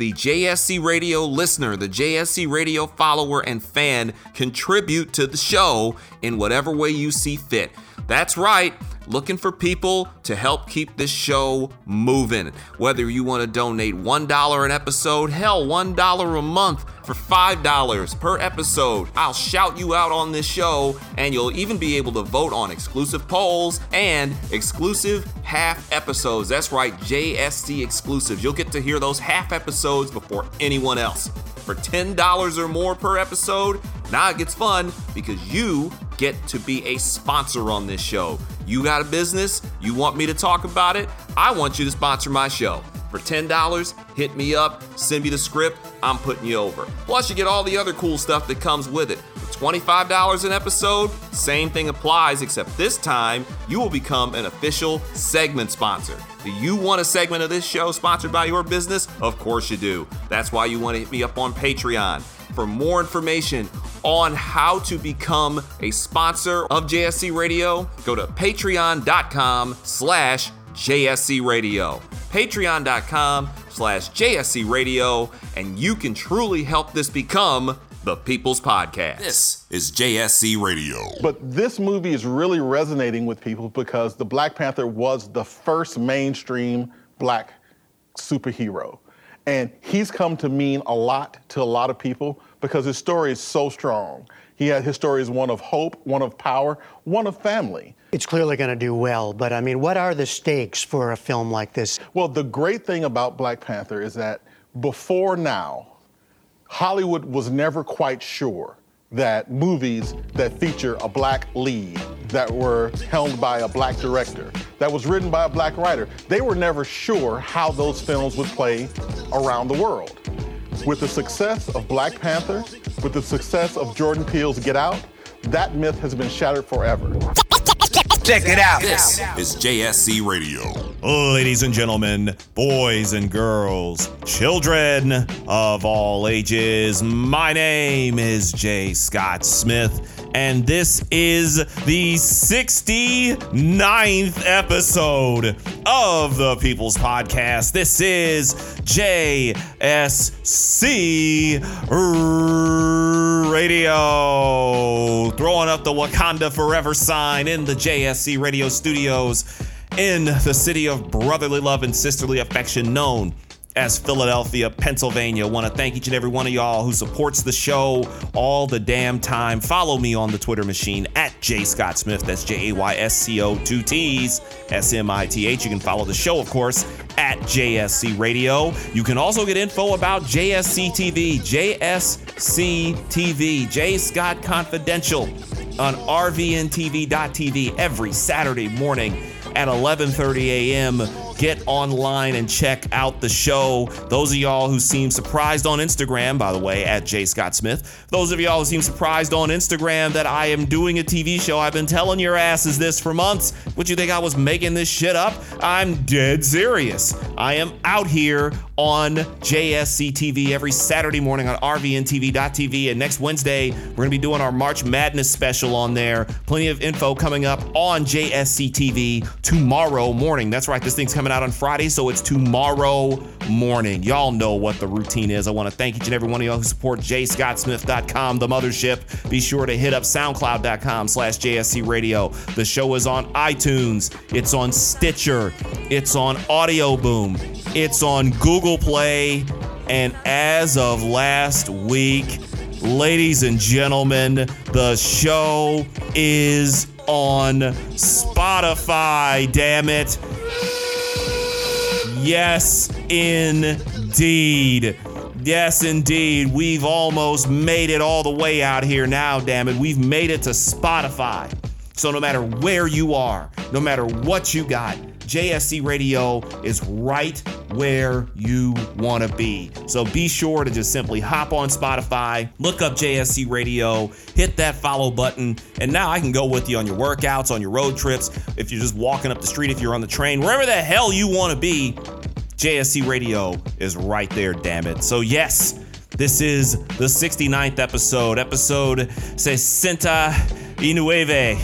the JSC Radio listener, the JSC Radio follower and fan contribute to the show in whatever way you see fit. That's right, looking for people to help keep this show moving. Whether you want to donate $1 an episode, hell, $1 a month for $5 per episode, I'll shout you out on this show, and you'll even be able to vote on exclusive polls and exclusive half episodes. That's right, JSC exclusives. You'll get to hear those half episodes before anyone else. For $10 or more per episode, now it gets fun because you get to be a sponsor on this show. You got a business, you want me to talk about it, I want you to sponsor my show. For $10, hit me up, send me the script, I'm putting you over. Plus, you get all the other cool stuff that comes with it. For $25 an episode, same thing applies, except this time you will become an official segment sponsor. Do you want a segment of this show sponsored by your business? Of course you do. That's why you want to hit me up on Patreon. For more information on how to become a sponsor of JSC Radio, go to patreon.com slash JSC Radio. Patreon.com slash JSC Radio, and you can truly help this become the People's Podcast. This is JSC Radio. But this movie is really resonating with people because the Black Panther was the first mainstream black superhero. And he's come to mean a lot to a lot of people because his story is so strong. He had his story is one of hope, one of power, one of family. It's clearly going to do well, but I mean, what are the stakes for a film like this? Well, the great thing about Black Panther is that before now, Hollywood was never quite sure that movies that feature a black lead, that were helmed by a black director, that was written by a black writer, they were never sure how those films would play around the world. With the success of Black Panther, with the success of Jordan Peele's Get Out, that myth has been shattered forever. Check it out. This is JSC Radio. Ladies and gentlemen, boys and girls, children of all ages, my name is Jay Scott Smith and this is the 69th episode of the People's Podcast. This is JSC Radio. Throwing up the Wakanda Forever sign in the JSC Radio studios in the city of brotherly love and sisterly affection known as Philadelphia, Pennsylvania. I Want to thank each and every one of y'all who supports the show all the damn time. Follow me on the Twitter machine at J Scott Smith. That's J A Y S C O two T's S M I T H. You can follow the show, of course, at JSC Radio. You can also get info about JSC TV, JSC TV, J Scott Confidential on RVNTV.tv every Saturday morning at 11:30 a.m. Get online and check out the show. Those of y'all who seem surprised on Instagram, by the way, at J Scott Smith. Those of y'all who seem surprised on Instagram that I am doing a TV show. I've been telling your asses this for months. Would you think I was making this shit up? I'm dead serious. I am out here on JSC TV every Saturday morning on RVNTV.tv. And next Wednesday, we're going to be doing our March Madness special on there. Plenty of info coming up on JSC TV tomorrow morning. That's right, this thing's coming out on Friday, so it's tomorrow morning. Y'all know what the routine is. I want to thank each and every one of y'all who support jscottsmith.com, the mothership. Be sure to hit up soundcloud.com slash JSC Radio. The show is on iTunes, it's on Stitcher, it's on Audio Boom, it's on Google Play, and as of last week, ladies and gentlemen, the show is on Spotify, damn it. Yes, indeed. Yes, indeed. We've almost made it all the way out here now, damn it. We've made it to Spotify. So no matter where you are, no matter what you got, JSC Radio is right where you want to be. So be sure to just simply hop on Spotify, look up JSC Radio, hit that follow button, and now I can go with you on your workouts, on your road trips, if you're just walking up the street, if you're on the train, wherever the hell you want to be. JSC Radio is right there, damn it. So, yes, this is the 69th episode, episode Sesenta y Nueve.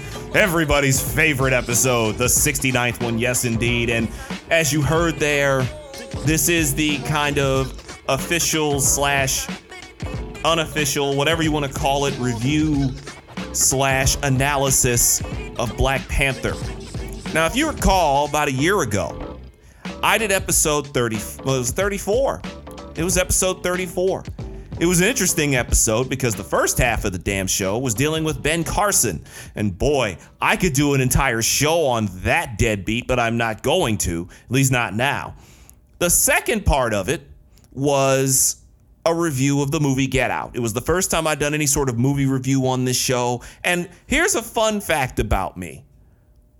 Everybody's favorite episode, the 69th one, yes, indeed. And as you heard there, this is the kind of official slash unofficial, whatever you want to call it, review slash analysis of Black Panther. Now, if you recall, about a year ago, I did episode 30, well, it was 34. It was episode 34. It was an interesting episode because the first half of the damn show was dealing with Ben Carson. And boy, I could do an entire show on that deadbeat, but I'm not going to, at least not now. The second part of it was a review of the movie Get Out. It was the first time I'd done any sort of movie review on this show. And here's a fun fact about me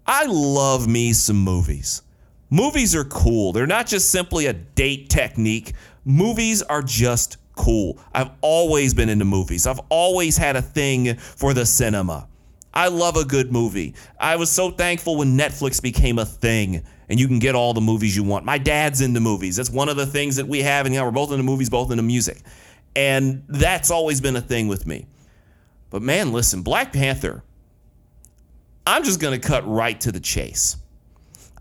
I love me some movies. Movies are cool. They're not just simply a date technique, movies are just cool. I've always been into movies. I've always had a thing for the cinema. I love a good movie. I was so thankful when Netflix became a thing and you can get all the movies you want. My dad's into movies. That's one of the things that we have. And know, we're both into movies, both into music. And that's always been a thing with me. But man, listen, Black Panther, I'm just going to cut right to the chase.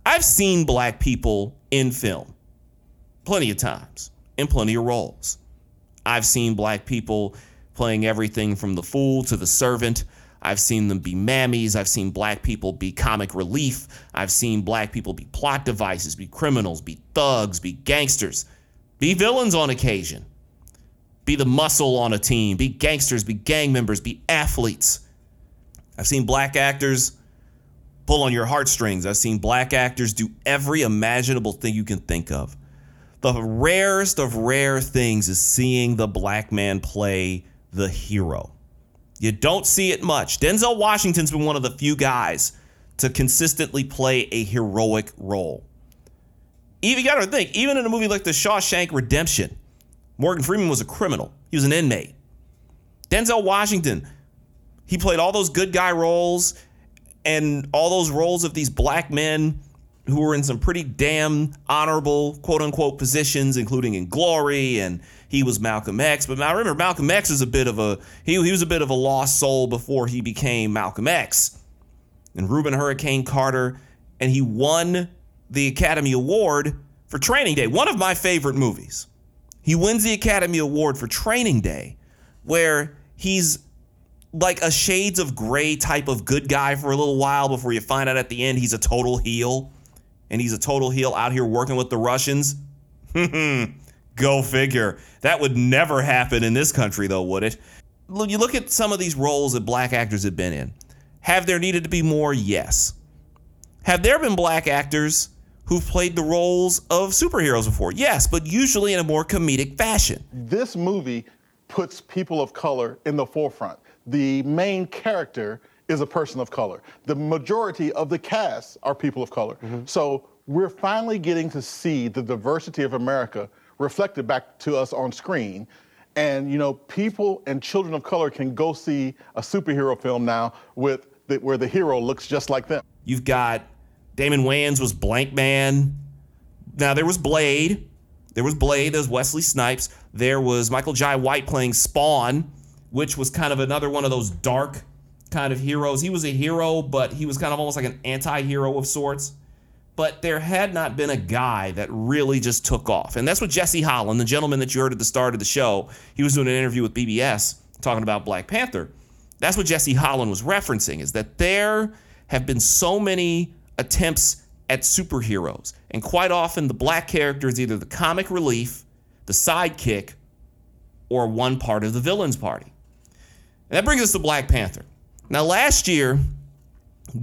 I've seen black people in film plenty of times in plenty of roles. I've seen black people playing everything from the fool to the servant. I've seen them be mammies. I've seen black people be comic relief. I've seen black people be plot devices, be criminals, be thugs, be gangsters, be villains on occasion, be the muscle on a team, be gangsters, be gang members, be athletes. I've seen black actors pull on your heartstrings. I've seen black actors do every imaginable thing you can think of the rarest of rare things is seeing the black man play the hero. You don't see it much. Denzel Washington's been one of the few guys to consistently play a heroic role. Even you gotta think, even in a movie like The Shawshank Redemption, Morgan Freeman was a criminal. He was an inmate. Denzel Washington, he played all those good guy roles and all those roles of these black men who were in some pretty damn honorable quote unquote positions, including in Glory, and he was Malcolm X. But I remember Malcolm X is a bit of a he, he was a bit of a lost soul before he became Malcolm X. And Rubin Hurricane Carter, and he won the Academy Award for Training Day, one of my favorite movies. He wins the Academy Award for Training Day, where he's like a shades of gray type of good guy for a little while before you find out at the end he's a total heel and he's a total heel out here working with the Russians? Go figure. That would never happen in this country, though, would it? You look at some of these roles that black actors have been in. Have there needed to be more? Yes. Have there been black actors who've played the roles of superheroes before? Yes, but usually in a more comedic fashion. This movie puts people of color in the forefront. The main character is a person of color. The majority of the cast are people of color. Mm-hmm. So we're finally getting to see the diversity of America reflected back to us on screen. And you know, people and children of color can go see a superhero film now with the, where the hero looks just like them. You've got Damon Wayans was Blank Man. Now there was Blade. There was Blade. There was Wesley Snipes. There was Michael Jai White playing Spawn, which was kind of another one of those dark kind of heroes. He was a hero, but he was kind of almost like an anti hero of sorts. But there had not been a guy that really just took off. And that's what Jesse Holland, the gentleman that you heard at the start of the show, he was doing an interview with BBS talking about Black Panther. That's what Jesse Holland was referencing is that there have been so many attempts at superheroes. And quite often, the black character is either the comic relief, the sidekick, or one part of the villain's party. And that brings us to Black Panther. Now, last year,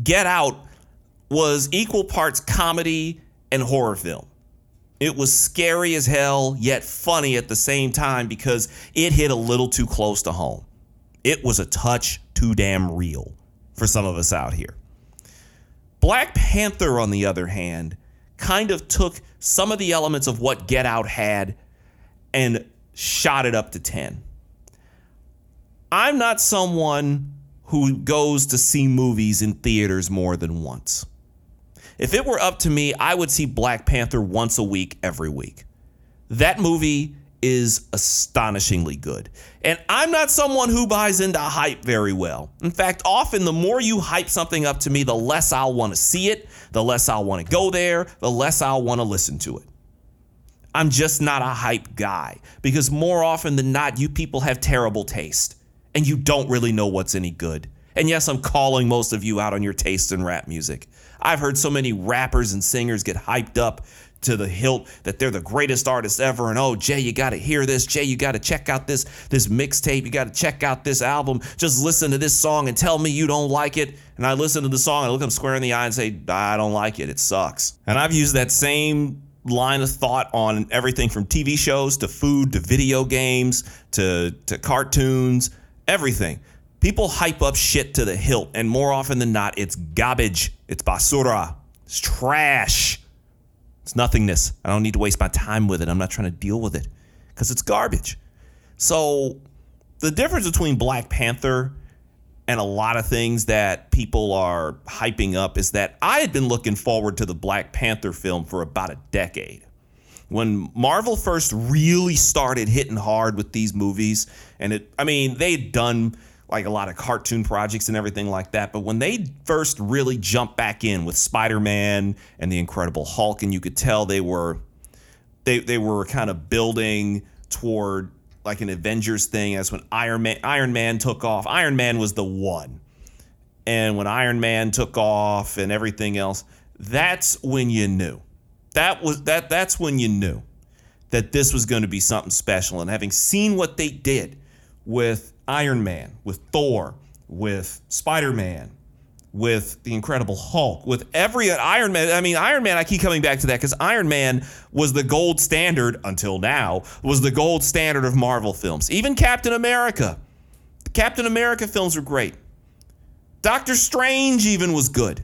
Get Out was equal parts comedy and horror film. It was scary as hell, yet funny at the same time because it hit a little too close to home. It was a touch too damn real for some of us out here. Black Panther, on the other hand, kind of took some of the elements of what Get Out had and shot it up to 10. I'm not someone who goes to see movies in theaters more than once. If it were up to me, I would see Black Panther once a week, every week. That movie is astonishingly good. And I'm not someone who buys into hype very well. In fact, often the more you hype something up to me, the less I'll want to see it, the less I'll want to go there, the less I'll want to listen to it. I'm just not a hype guy because more often than not, you people have terrible taste and you don't really know what's any good. And yes, I'm calling most of you out on your taste in rap music. I've heard so many rappers and singers get hyped up to the hilt that they're the greatest artists ever and oh Jay you got to hear this. Jay you got to check out this this mixtape. You got to check out this album. Just listen to this song and tell me you don't like it. And I listen to the song and I look them square in the eye and say I don't like it. It sucks. And I've used that same line of thought on everything from TV shows to food to video games to to cartoons everything people hype up shit to the hilt and more often than not it's garbage it's basura it's trash it's nothingness. I don't need to waste my time with it. I'm not trying to deal with it because it's garbage. So, the difference between Black Panther and a lot of things that people are hyping up is that I had been looking forward to the Black Panther film for about a decade. When Marvel first really started hitting hard with these movies, and it, I mean, they'd done like a lot of cartoon projects and everything like that. But when they first really jumped back in with Spider-Man and the Incredible Hulk, and you could tell they were they they were kind of building toward like an Avengers thing as when Iron Man Iron Man took off. Iron Man was the one. And when Iron Man took off and everything else, that's when you knew. That was that that's when you knew that this was going to be something special. And having seen what they did with Iron Man, with Thor, with Spider Man, with the Incredible Hulk, with every Iron Man. I mean, Iron Man, I keep coming back to that because Iron Man was the gold standard until now, was the gold standard of Marvel films. Even Captain America. The Captain America films were great. Doctor Strange even was good.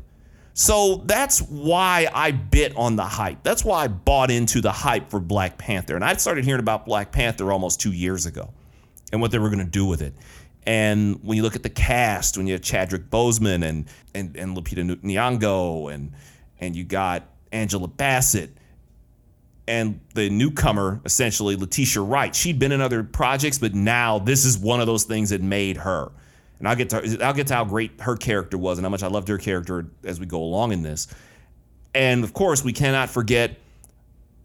So that's why I bit on the hype. That's why I bought into the hype for Black Panther. And I started hearing about Black Panther almost two years ago and what they were going to do with it. And when you look at the cast, when you have Chadwick Boseman and and and Lupita Nyong'o and and you got Angela Bassett and the newcomer essentially Letitia Wright. She'd been in other projects, but now this is one of those things that made her. And I'll get to I'll get to how great her character was and how much I loved her character as we go along in this. And of course, we cannot forget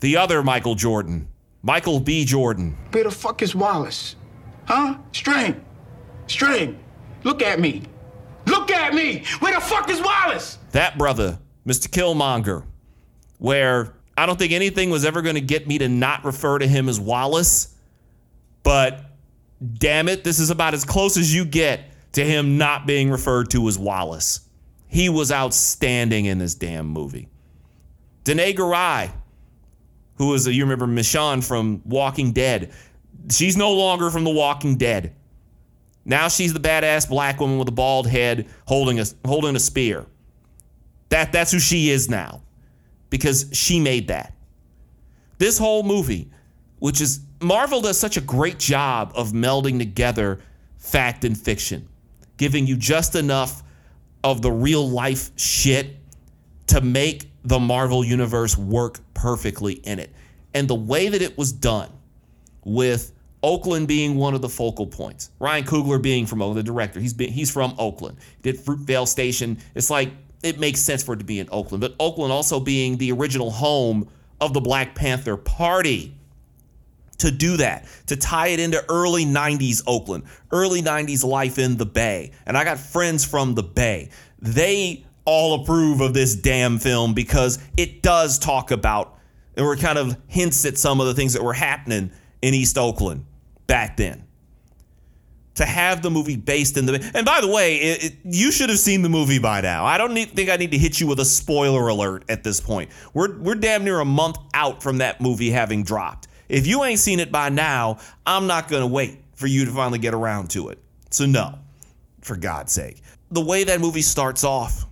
the other Michael Jordan, Michael B. Jordan. Where the fuck is Wallace? Huh? String. String. Look at me. Look at me. Where the fuck is Wallace? That brother, Mr. Killmonger, where I don't think anything was ever going to get me to not refer to him as Wallace, but damn it, this is about as close as you get to him not being referred to as Wallace. He was outstanding in this damn movie. Danai Gurira, who was, a, you remember Michonne from Walking Dead, she's no longer from The Walking Dead. Now she's the badass black woman with a bald head holding a holding a spear. That that's who she is now. Because she made that. This whole movie, which is Marvel does such a great job of melding together fact and fiction, giving you just enough of the real life shit to make the Marvel universe work perfectly in it. And the way that it was done with Oakland being one of the focal points. Ryan Coogler being from Oakland, the director, he's been, he's from Oakland. Did Fruitvale Station. It's like it makes sense for it to be in Oakland, but Oakland also being the original home of the Black Panther Party. To do that, to tie it into early 90s Oakland, early 90s life in the Bay. And I got friends from the Bay. They all approve of this damn film because it does talk about, and we're kind of hints at some of the things that were happening in East Oakland back then. To have the movie based in the and by the way, it, it, you should have seen the movie by now. I don't need, think I need to hit you with a spoiler alert at this point. We're we're damn near a month out from that movie having dropped. If you ain't seen it by now, I'm not gonna wait for you to finally get around to it. So no, for God's sake, the way that movie starts off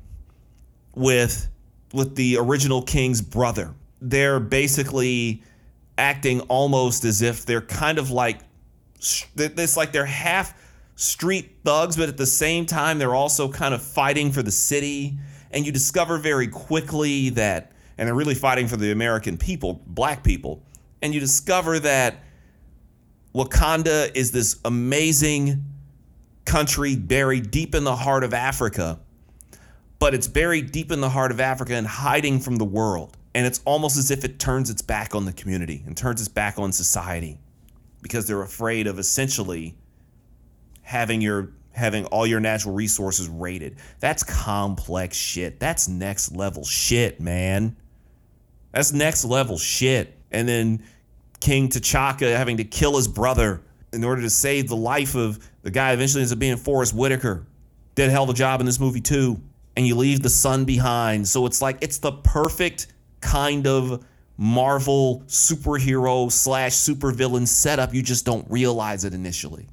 with with the original king's brother. They're basically acting almost as if they're kind of like it's like they're half street thugs, but at the same time they're also kind of fighting for the city. And you discover very quickly that, and they're really fighting for the American people, black people. And you discover that Wakanda is this amazing country buried deep in the heart of Africa, but it's buried deep in the heart of Africa and hiding from the world. And it's almost as if it turns its back on the community and turns its back on society because they're afraid of essentially having your having all your natural resources raided. That's complex shit. That's next level shit, man. That's next level shit. And then King T'Chaka having to kill his brother in order to save the life of the guy eventually ends up being Forest Whitaker. Did a hell of a job in this movie too. And you leave the son behind. So it's like it's the perfect kind of Marvel superhero slash supervillain setup. You just don't realize it initially.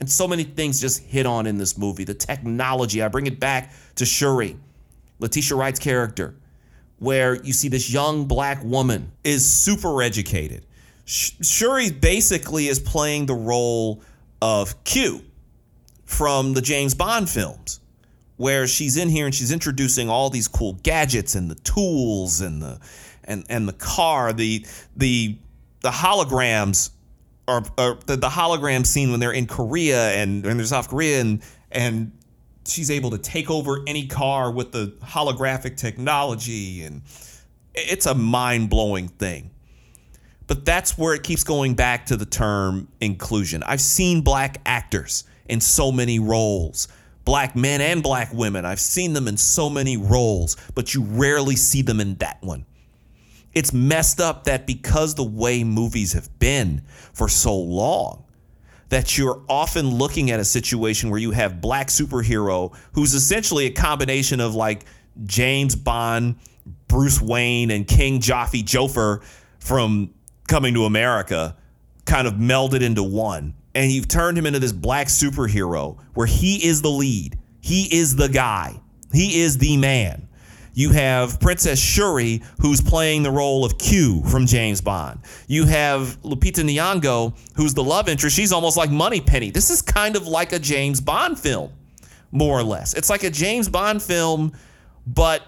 And so many things just hit on in this movie. The technology, I bring it back to Shuri, Letitia Wright's character, where you see this young black woman is super educated. Shuri basically is playing the role of Q from the James Bond films, where she's in here and she's introducing all these cool gadgets and the tools and the and and the car, the the the holograms or, or the, the hologram scene when they're in Korea and when they're South Korea and and she's able to take over any car with the holographic technology and it's a mind-blowing thing. But that's where it keeps going back to the term inclusion. I've seen black actors in so many roles, black men and black women. I've seen them in so many roles, but you rarely see them in that one it's messed up that because the way movies have been for so long, that you're often looking at a situation where you have black superhero who's essentially a combination of like James Bond, Bruce Wayne, and King Jaffe Joffer from Coming to America, kind of melded into one. And you've turned him into this black superhero where he is the lead. He is the guy. He is the man. You have Princess Shuri, who's playing the role of Q from James Bond. You have Lupita Nyong'o, who's the love interest. She's almost like Moneypenny. This is kind of like a James Bond film, more or less. It's like a James Bond film, but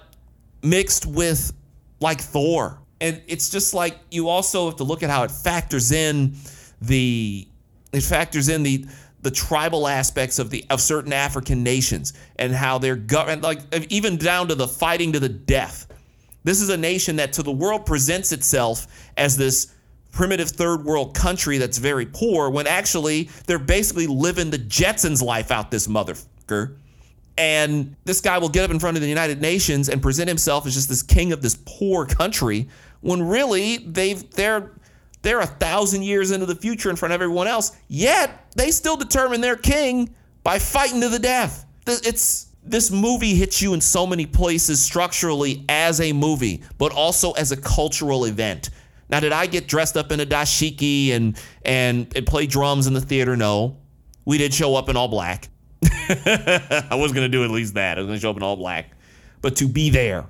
mixed with like Thor. And it's just like you also have to look at how it factors in the it factors in the the tribal aspects of the of certain African nations and how they're like even down to the fighting to the death. This is a nation that to the world presents itself as this primitive third world country that's very poor when actually they're basically living the Jetsons life out this motherfucker. And this guy will get up in front of the United Nations and present himself as just this king of this poor country when really they've they're they're a thousand years into the future in front of everyone else, yet they still determine their king by fighting to the death. It's this movie hits you in so many places structurally as a movie, but also as a cultural event. Now, did I get dressed up in a dashiki and and, and play drums in the theater? No. We did show up in all black. I was gonna do at least that. I was gonna show up in all black. But to be there,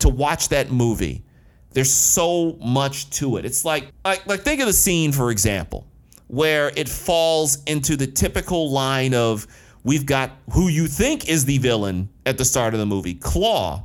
to watch that movie, there's so much to it. It's like, like, like think of the scene, for example, where it falls into the typical line of we've got who you think is the villain at the start of the movie, Klaue,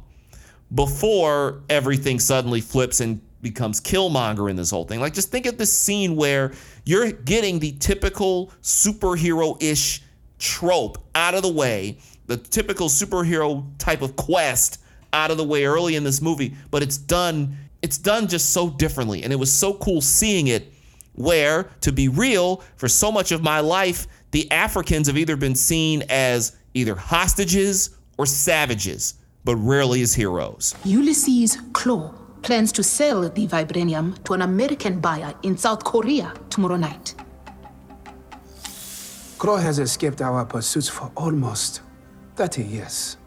before everything suddenly flips and becomes Killmonger in this whole thing. Like, just think of this scene where you're getting the typical superhero ish trope out of the way, the typical superhero type of quest out of the way early in this movie, but it's done it's done just so differently. And it was so cool seeing it where, to be real, for so much of my life, the Africans have either been seen as either hostages or savages, but rarely as heroes. Ulysses Klaue plans to sell the vibranium to an American buyer in South Korea tomorrow night. Klaue has escaped our pursuits for almost 30 years.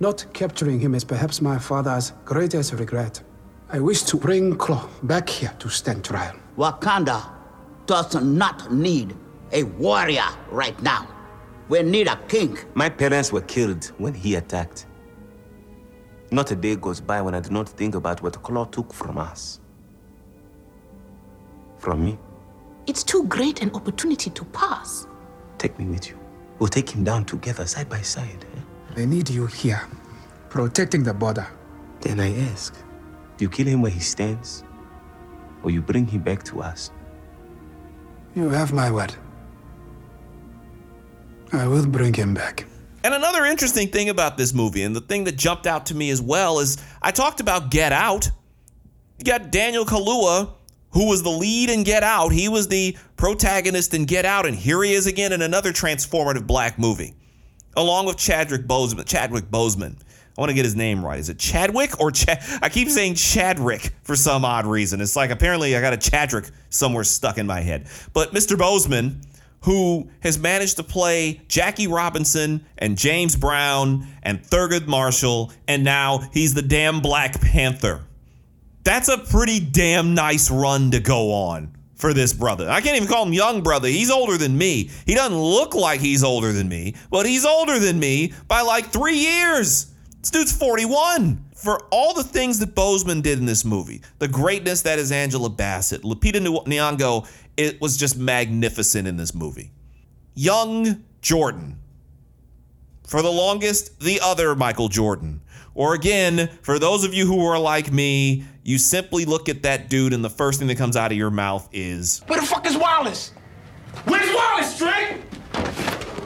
Not capturing him is perhaps my father's greatest regret. I wish to bring Klaue back here to stand trial. Wakanda does not need a warrior right now. We need a king. My parents were killed when he attacked. Not a day goes by when I do not think about what Klaue took from us. From me. It's too great an opportunity to pass. Take me with you. We'll take him down together, side by side. eh? They need you here, protecting the border. Then I ask, do you kill him where he stands? Or you bring him back to us? You have my word. I will bring him back. And another interesting thing about this movie, and the thing that jumped out to me as well, is I talked about Get Out. You got Daniel Kaluuya, who was the lead in Get Out. He was the protagonist in Get Out, and here he is again in another transformative black movie, along with Chadwick Boseman. Chadwick Boseman. I want to get his name right. Is it Chadwick or Chad? I keep saying Chadwick for some odd reason. It's like apparently I got a Chadwick somewhere stuck in my head. But Mr. Boseman, who has managed to play Jackie Robinson and James Brown and Thurgood Marshall, and now he's the damn Black Panther. That's a pretty damn nice run to go on for this brother. I can't even call him young brother. He's older than me. He doesn't look like he's older than me, but he's older than me by like three years. This dude's 41. For all the things that Boseman did in this movie, the greatness that is Angela Bassett, Lupita Nyong'o, it was just magnificent in this movie. Young Jordan. For the longest, the other Michael Jordan. Or again, for those of you who are like me, you simply look at that dude and the first thing that comes out of your mouth is Where the fuck is Wallace? Where's Wallace, String?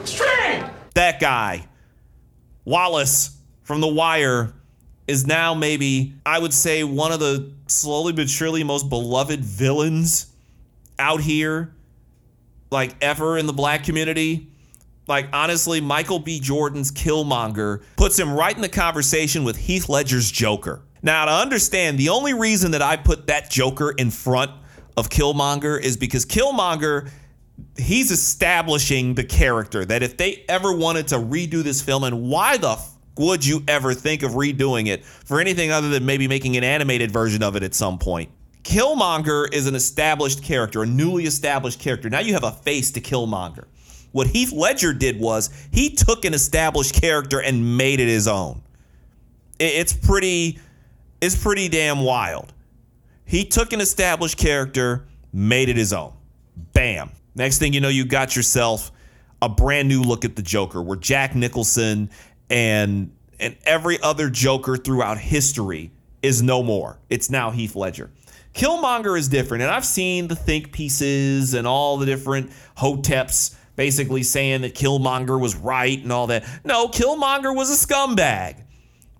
String! that guy. Wallace from The Wire is now maybe, I would say, one of the slowly but surely most beloved villains out here, like ever in the black community. Like, honestly, Michael B. Jordan's Killmonger puts him right in the conversation with Heath Ledger's Joker. Now, to understand, the only reason that I put that Joker in front of Killmonger is because Killmonger he's establishing the character that if they ever wanted to redo this film, and why the would you ever think of redoing it for anything other than maybe making an animated version of it at some point? Killmonger is an established character, a newly established character. Now you have a face to Killmonger. What Heath Ledger did was he took an established character and made it his own. It's pretty, it's pretty damn wild. He took an established character, made it his own. Bam. Next thing you know, you got yourself a brand new look at the Joker, where Jack Nicholson and and every other Joker throughout history is no more. It's now Heath Ledger. Killmonger is different, and I've seen the think pieces and all the different hoteps basically saying that Killmonger was right and all that. No, Killmonger was a scumbag,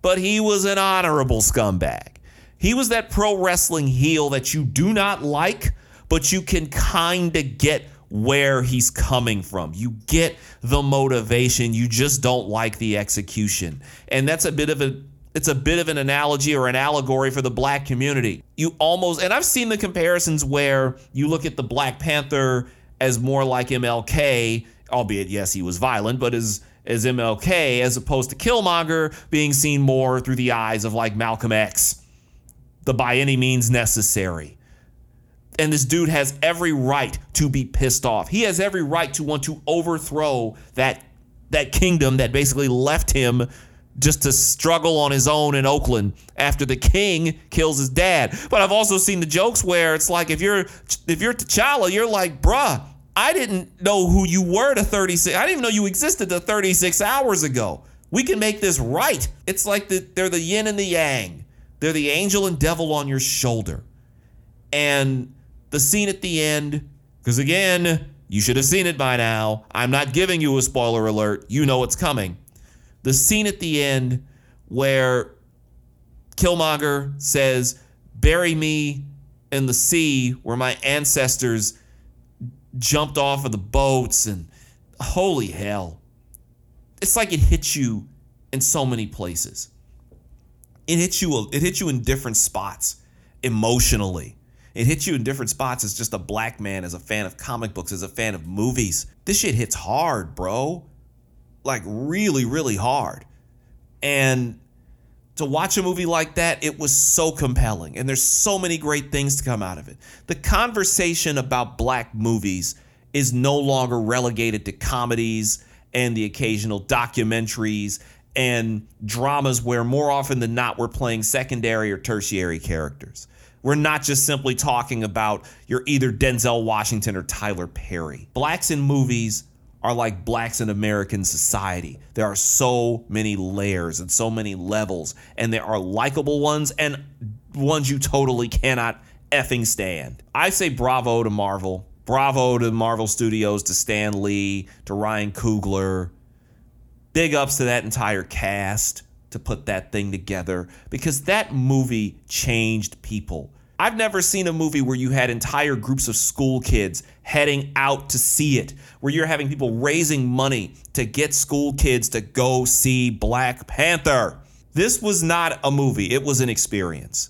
but he was an honorable scumbag. He was that pro wrestling heel that you do not like, but you can kind of get where he's coming from. You get the motivation, you just don't like the execution. And that's a bit of a it's a bit of an analogy or an allegory for the black community. You almost and I've seen the comparisons where you look at the Black Panther as more like MLK, albeit yes, he was violent, but as as MLK as opposed to Killmonger being seen more through the eyes of like Malcolm X. The by any means necessary and this dude has every right to be pissed off. He has every right to want to overthrow that that kingdom that basically left him just to struggle on his own in Oakland after the king kills his dad. But I've also seen the jokes where it's like if you're if you're T'Challa, you're like, bruh, I didn't know who you were to 36. I didn't even know you existed to 36 hours ago. We can make this right. It's like the, they're the yin and the yang. They're the angel and devil on your shoulder. And the scene at the end, because again, you should have seen it by now. I'm not giving you a spoiler alert. You know what's coming. The scene at the end where Killmonger says, Bury me in the sea where my ancestors jumped off of the boats, and holy hell. It's like it hits you in so many places. It hits you it hits you in different spots emotionally. It hits you in different spots as just a black man, as a fan of comic books, as a fan of movies. This shit hits hard, bro. Like really, really hard. And to watch a movie like that, it was so compelling. And there's so many great things to come out of it. The conversation about black movies is no longer relegated to comedies and the occasional documentaries and dramas where more often than not we're playing secondary or tertiary characters. We're not just simply talking about you're either Denzel Washington or Tyler Perry. Blacks in movies are like blacks in American society. There are so many layers and so many levels, and there are likable ones and ones you totally cannot effing stand. I say bravo to Marvel. Bravo to Marvel Studios, to Stan Lee, to Ryan Coogler. Big ups to that entire cast to put that thing together because that movie changed people. I've never seen a movie where you had entire groups of school kids heading out to see it, where you're having people raising money to get school kids to go see Black Panther. This was not a movie, it was an experience.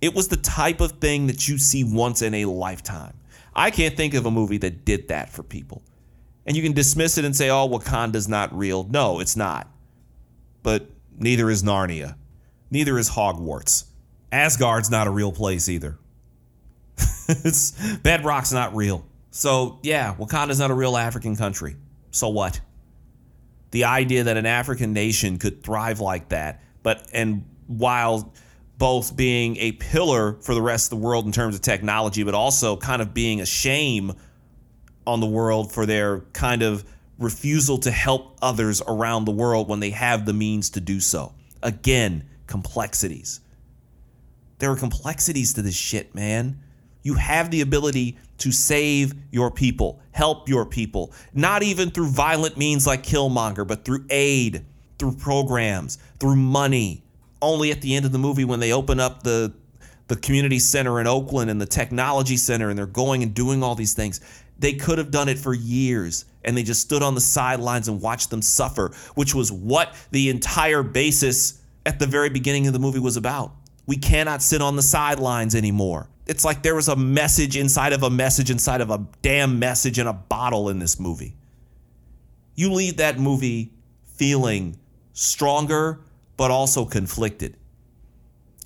It was the type of thing that you see once in a lifetime. I can't think of a movie that did that for people. And you can dismiss it and say, oh, Wakanda's not real. No, it's not. But neither is Narnia. Neither is Hogwarts. Asgard's not a real place either. it's Bedrock's not real. So, yeah, Wakanda's not a real African country. So what? The idea that an African nation could thrive like that, but and while both being a pillar for the rest of the world in terms of technology, but also kind of being a shame on the world for their kind of refusal to help others around the world when they have the means to do so. Again, complexities. There are complexities to this shit, man. You have the ability to save your people, help your people, not even through violent means like Killmonger, but through aid, through programs, through money. Only at the end of the movie, when they open up the the community center in Oakland and the technology center, and they're going and doing all these things, they could have done it for years, and they just stood on the sidelines and watched them suffer, which was what the entire basis at the very beginning of the movie was about. We cannot sit on the sidelines anymore. It's like there was a message inside of a message inside of a damn message in a bottle in this movie. You leave that movie feeling stronger, but also conflicted.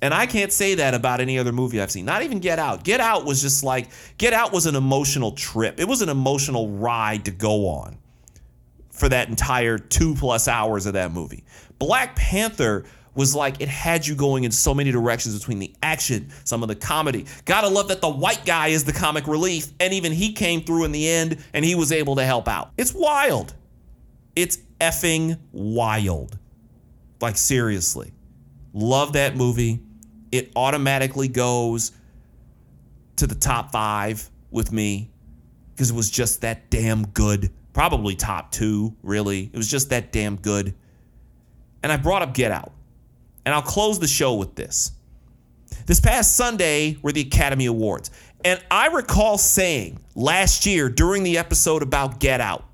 And I can't say that about any other movie I've seen. Not even Get Out. Get Out was just like, Get Out was an emotional trip. It was an emotional ride to go on for that entire two plus hours of that movie. Black Panther was like it had you going in so many directions between the action, some of the comedy. Gotta love that the white guy is the comic relief, and even he came through in the end and he was able to help out. It's wild. It's effing wild. Like, seriously. Love that movie. It automatically goes to the top five with me because it was just that damn good. Probably top two, really. It was just that damn good. And I brought up Get Out. And I'll close the show with this. This past Sunday were the Academy Awards. And I recall saying last year during the episode about Get Out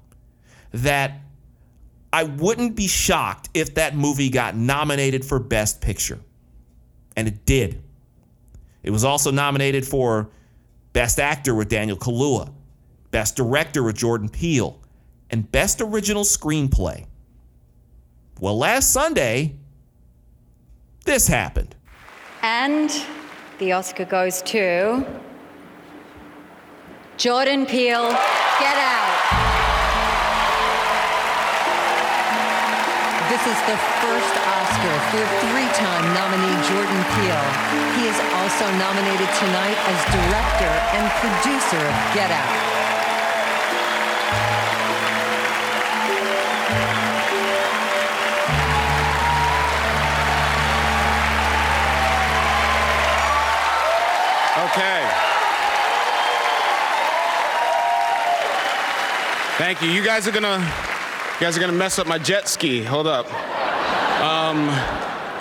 that I wouldn't be shocked if that movie got nominated for Best Picture. And it did. It was also nominated for Best Actor with Daniel Kaluuya, Best Director with Jordan Peele, and Best Original Screenplay. Well, last Sunday, this happened. And the Oscar goes to Jordan Peele, Get Out. This is the first Oscar for three-time nominee Jordan Peele. He is also nominated tonight as director and producer of Get Out. Okay. Thank you. You guys are gonna, you guys are gonna mess up my jet ski. Hold up. Um,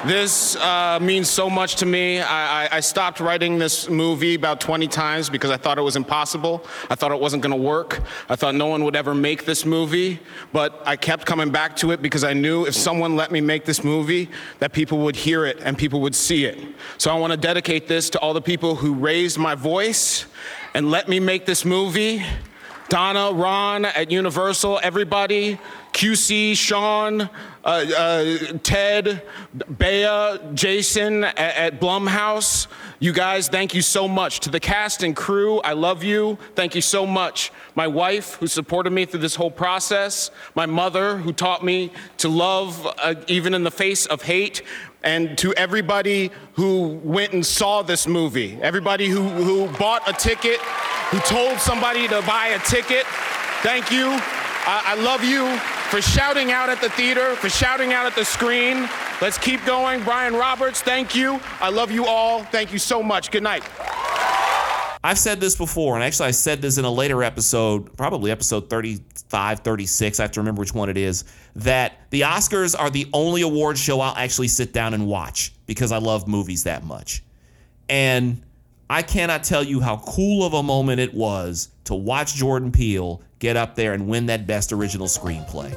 this uh, means so much to me. I, I, I, stopped writing this movie about 20 times because I thought it was impossible. I thought it wasn't going to work. I thought no one would ever make this movie. But I kept coming back to it because I knew if someone let me make this movie, that people would hear it and people would see it. So I want to dedicate this to all the people who raised my voice and let me make this movie Donna, Ron at Universal, everybody, QC, Sean, uh, uh, Ted, Bea, Jason at, at Blumhouse. You guys, thank you so much. To the cast and crew, I love you. Thank you so much. My wife, who supported me through this whole process. My mother, who taught me to love uh, even in the face of hate. And to everybody who went and saw this movie, everybody who, who bought a ticket, who told somebody to buy a ticket, thank you. I, love you for shouting out at the theater, for shouting out at the screen. Let's keep going. Brian Roberts, thank you. I love you all. Thank you so much. Good night. I've said this before, and actually, I said this in a later episode, probably episode 35, 36. I have to remember which one it is. That the Oscars are the only award show I'll actually sit down and watch because I love movies that much. And I cannot tell you how cool of a moment it was to watch Jordan Peele get up there and win that Best Original Screenplay.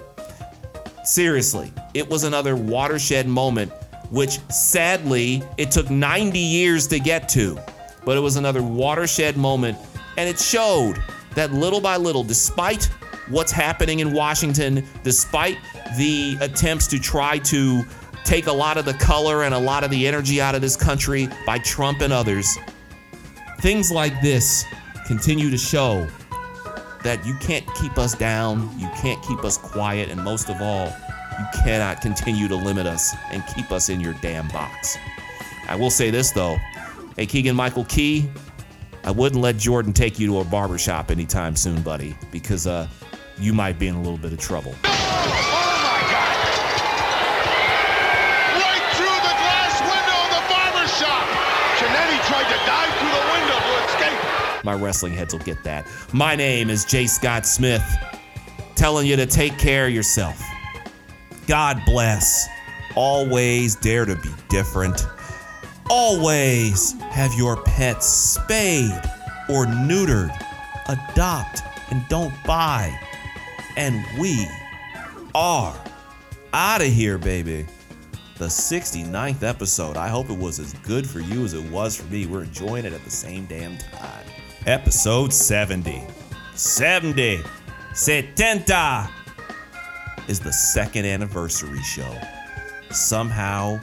Seriously, it was another watershed moment, which sadly, it took 90 years to get to but it was another watershed moment. And it showed that little by little, despite what's happening in Washington, despite the attempts to try to take a lot of the color and a lot of the energy out of this country by Trump and others, things like this continue to show that you can't keep us down, you can't keep us quiet, and most of all, you cannot continue to limit us and keep us in your damn box. I will say this though Hey, Keegan Michael Key, I wouldn't let Jordan take you to a barbershop anytime soon, buddy, because uh, you might be in a little bit of trouble. Right through the glass window of the barbershop. Jannetty tried to dive through the window to escape. My wrestling heads will get that. My name is J. Scott Smith, telling you to take care of yourself. God bless. Always dare to be different. Always have your pets spayed or neutered. Adopt and don't buy. And we are out of here, baby. The 69th episode. I hope it was as good for you as it was for me. We're enjoying it at the same damn time. Episode 70. 70. 70 is the second anniversary show. Somehow,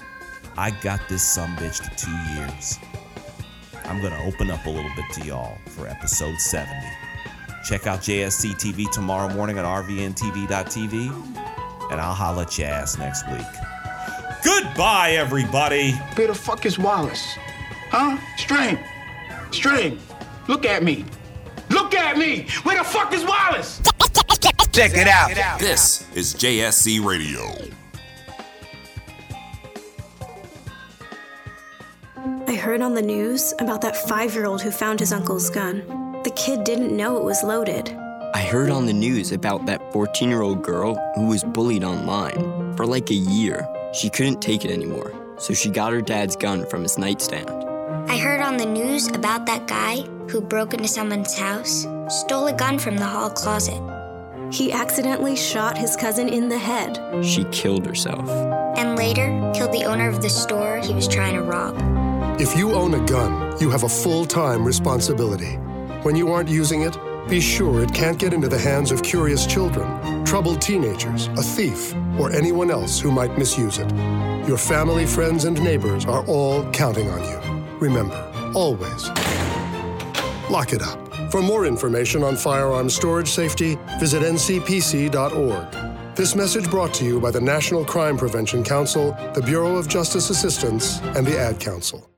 I got this some bitch to two years. I'm going to open up a little bit to y'all for episode 70. Check out JSC TV tomorrow morning at rvntv.tv, and I'll holla at your ass next week. Goodbye, everybody. Where the fuck is Wallace? Huh? String. String. Look at me. Look at me. Where the fuck is Wallace? Check it out. This is JSC Radio. I heard on the news about that five year old who found his uncle's gun. The kid didn't know it was loaded. I heard on the news about that 14 year old girl who was bullied online for like a year. She couldn't take it anymore, so she got her dad's gun from his nightstand. I heard on the news about that guy who broke into someone's house, stole a gun from the hall closet. He accidentally shot his cousin in the head. She killed herself. And later, killed the owner of the store he was trying to rob. If you own a gun, you have a full time responsibility. When you aren't using it, be sure it can't get into the hands of curious children, troubled teenagers, a thief, or anyone else who might misuse it. Your family, friends, and neighbors are all counting on you. Remember, always lock it up. For more information on firearm storage safety, visit ncpc.org. This message brought to you by the National Crime Prevention Council, the Bureau of Justice Assistance, and the Ad Council.